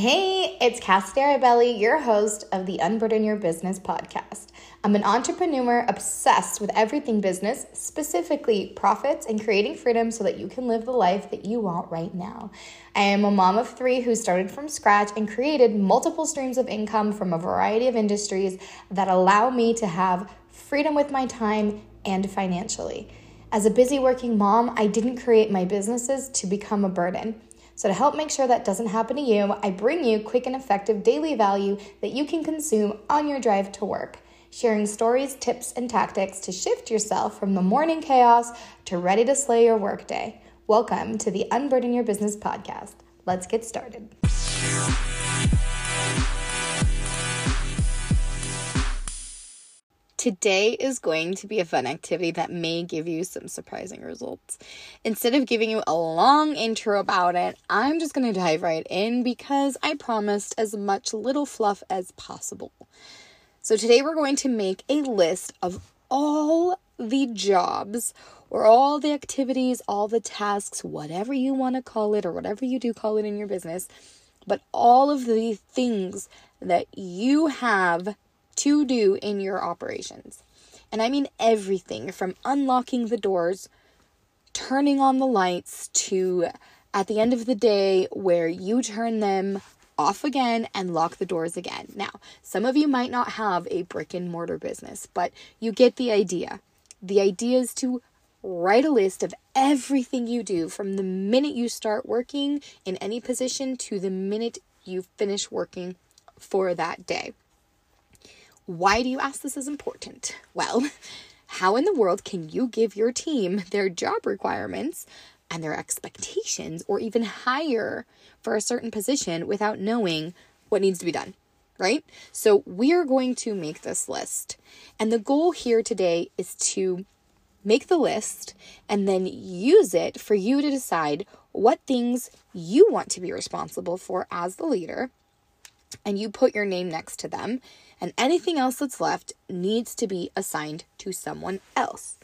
Hey, it's Cass Darabelli, your host of the Unburden Your Business podcast. I'm an entrepreneur obsessed with everything business, specifically profits and creating freedom so that you can live the life that you want right now. I am a mom of three who started from scratch and created multiple streams of income from a variety of industries that allow me to have freedom with my time and financially. As a busy working mom, I didn't create my businesses to become a burden. So, to help make sure that doesn't happen to you, I bring you quick and effective daily value that you can consume on your drive to work, sharing stories, tips, and tactics to shift yourself from the morning chaos to ready to slay your workday. Welcome to the Unburden Your Business podcast. Let's get started. Today is going to be a fun activity that may give you some surprising results. Instead of giving you a long intro about it, I'm just going to dive right in because I promised as much little fluff as possible. So, today we're going to make a list of all the jobs or all the activities, all the tasks, whatever you want to call it, or whatever you do call it in your business, but all of the things that you have to do in your operations. And I mean everything from unlocking the doors, turning on the lights, to at the end of the day where you turn them off again and lock the doors again. Now, some of you might not have a brick and mortar business, but you get the idea. The idea is to write a list of everything you do from the minute you start working in any position to the minute you finish working for that day. Why do you ask this is important? Well, how in the world can you give your team their job requirements and their expectations or even hire for a certain position without knowing what needs to be done? Right? So, we're going to make this list. And the goal here today is to make the list and then use it for you to decide what things you want to be responsible for as the leader. And you put your name next to them and anything else that's left needs to be assigned to someone else.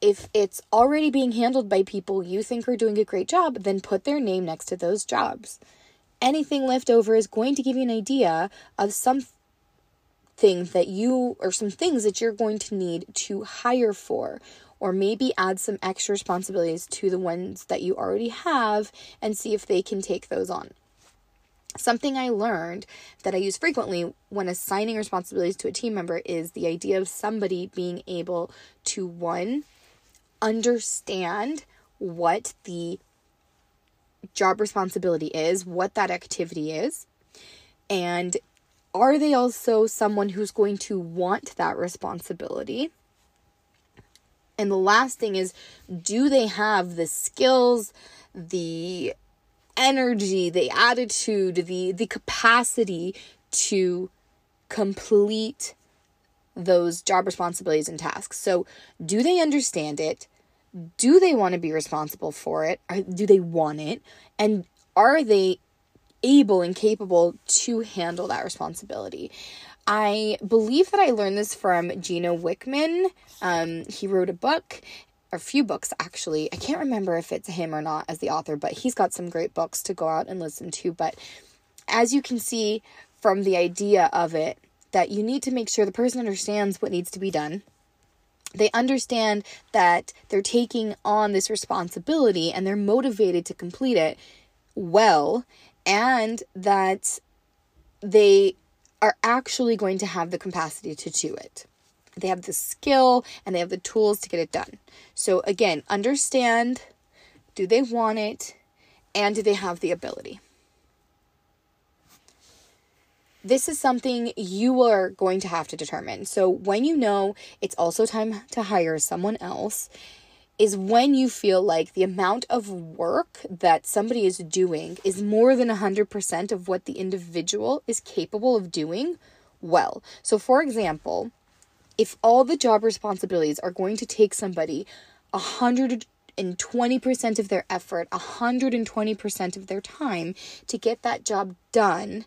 If it's already being handled by people you think are doing a great job, then put their name next to those jobs. Anything left over is going to give you an idea of some things that you or some things that you're going to need to hire for or maybe add some extra responsibilities to the ones that you already have and see if they can take those on. Something I learned that I use frequently when assigning responsibilities to a team member is the idea of somebody being able to one, understand what the job responsibility is, what that activity is, and are they also someone who's going to want that responsibility? And the last thing is, do they have the skills, the energy, the attitude, the the capacity to complete those job responsibilities and tasks. So, do they understand it? Do they want to be responsible for it? Do they want it? And are they able and capable to handle that responsibility? I believe that I learned this from Gino Wickman. Um, he wrote a book a few books actually. I can't remember if it's him or not as the author, but he's got some great books to go out and listen to. But as you can see from the idea of it, that you need to make sure the person understands what needs to be done. They understand that they're taking on this responsibility and they're motivated to complete it well, and that they are actually going to have the capacity to do it they have the skill and they have the tools to get it done. So, again, understand do they want it and do they have the ability? This is something you are going to have to determine. So, when you know it's also time to hire someone else, is when you feel like the amount of work that somebody is doing is more than 100% of what the individual is capable of doing well. So, for example, if all the job responsibilities are going to take somebody 120% of their effort, 120% of their time to get that job done,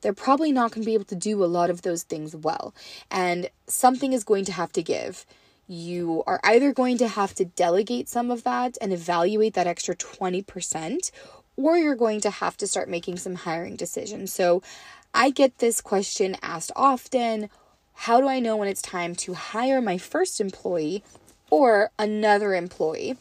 they're probably not going to be able to do a lot of those things well. And something is going to have to give. You are either going to have to delegate some of that and evaluate that extra 20%, or you're going to have to start making some hiring decisions. So I get this question asked often How do I know when it's time to hire my first employee or another employee?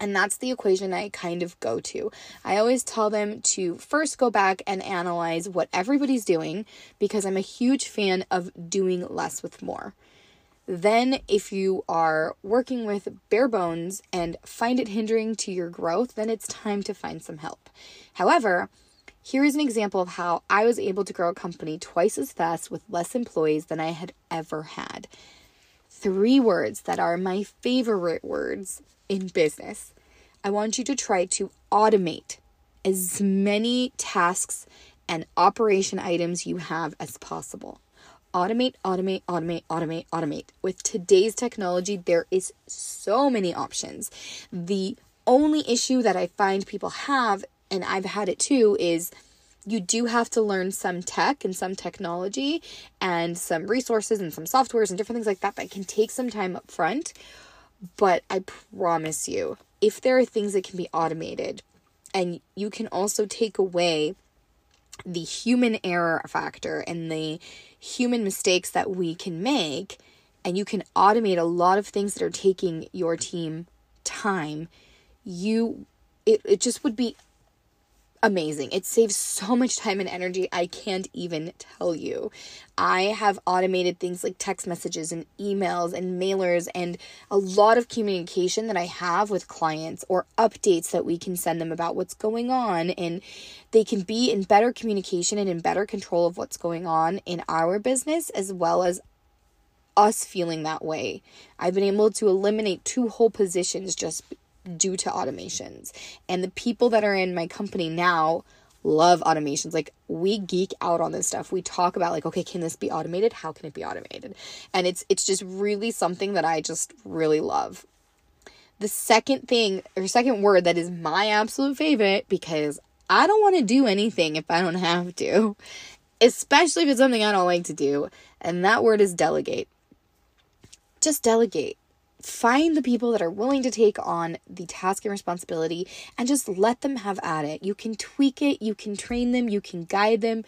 And that's the equation I kind of go to. I always tell them to first go back and analyze what everybody's doing because I'm a huge fan of doing less with more. Then, if you are working with bare bones and find it hindering to your growth, then it's time to find some help. However, here is an example of how I was able to grow a company twice as fast with less employees than I had ever had. Three words that are my favorite words in business. I want you to try to automate as many tasks and operation items you have as possible automate, automate, automate, automate, automate. With today's technology, there is so many options. The only issue that I find people have, and I've had it too, is you do have to learn some tech and some technology and some resources and some softwares and different things like that that can take some time up front. But I promise you, if there are things that can be automated and you can also take away the human error factor and the human mistakes that we can make and you can automate a lot of things that are taking your team time you it, it just would be amazing. It saves so much time and energy. I can't even tell you. I have automated things like text messages and emails and mailers and a lot of communication that I have with clients or updates that we can send them about what's going on. And they can be in better communication and in better control of what's going on in our business as well as us feeling that way. I've been able to eliminate two whole positions just due to automations. And the people that are in my company now love automations. Like we geek out on this stuff. We talk about like, okay, can this be automated? How can it be automated? And it's it's just really something that I just really love. The second thing or second word that is my absolute favorite because I don't want to do anything if I don't have to, especially if it's something I don't like to do, and that word is delegate. Just delegate find the people that are willing to take on the task and responsibility and just let them have at it. You can tweak it, you can train them, you can guide them,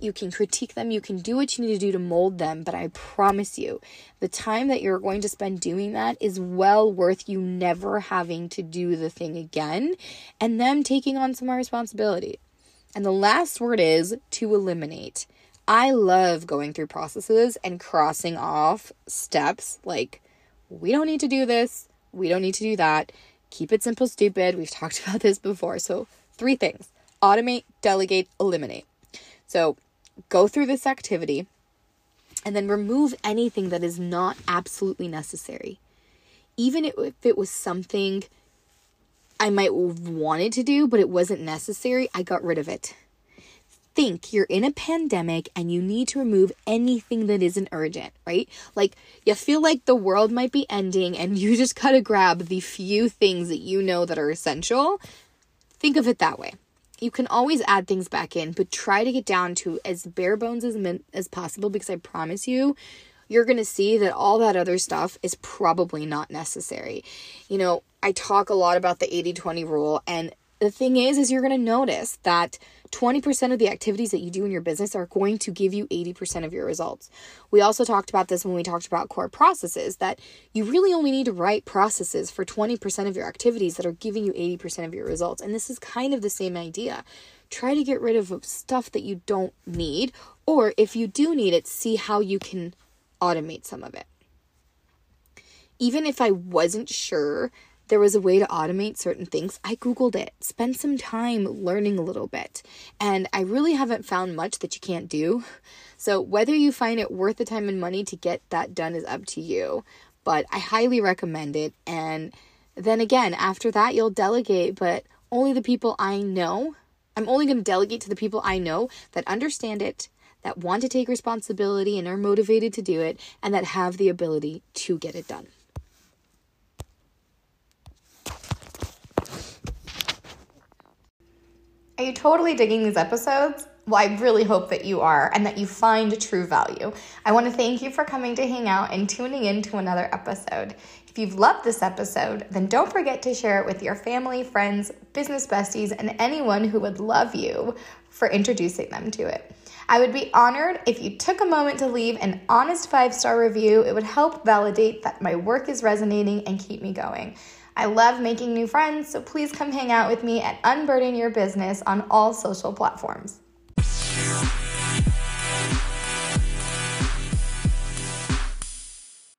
you can critique them, you can do what you need to do to mold them. But I promise you, the time that you're going to spend doing that is well worth you never having to do the thing again and them taking on some more responsibility. And the last word is to eliminate. I love going through processes and crossing off steps like we don't need to do this. We don't need to do that. Keep it simple, stupid. We've talked about this before. So, three things automate, delegate, eliminate. So, go through this activity and then remove anything that is not absolutely necessary. Even if it was something I might have wanted to do, but it wasn't necessary, I got rid of it think you're in a pandemic and you need to remove anything that isn't urgent, right? Like you feel like the world might be ending and you just gotta grab the few things that you know that are essential. Think of it that way. You can always add things back in, but try to get down to as bare bones as, as possible because I promise you, you're going to see that all that other stuff is probably not necessary. You know, I talk a lot about the 80/20 rule and the thing is is you're going to notice that 20% of the activities that you do in your business are going to give you 80% of your results. We also talked about this when we talked about core processes that you really only need to write processes for 20% of your activities that are giving you 80% of your results. And this is kind of the same idea. Try to get rid of stuff that you don't need, or if you do need it, see how you can automate some of it. Even if I wasn't sure there was a way to automate certain things, I Googled it, spent some time learning a little bit, and I really haven't found much that you can't do. So, whether you find it worth the time and money to get that done is up to you, but I highly recommend it. And then again, after that, you'll delegate, but only the people I know. I'm only going to delegate to the people I know that understand it, that want to take responsibility and are motivated to do it, and that have the ability to get it done. Are you totally digging these episodes? Well, I really hope that you are and that you find true value. I want to thank you for coming to hang out and tuning in to another episode. If you've loved this episode, then don't forget to share it with your family, friends, business besties, and anyone who would love you for introducing them to it. I would be honored if you took a moment to leave an honest five star review. It would help validate that my work is resonating and keep me going. I love making new friends, so please come hang out with me at Unburden Your Business on all social platforms.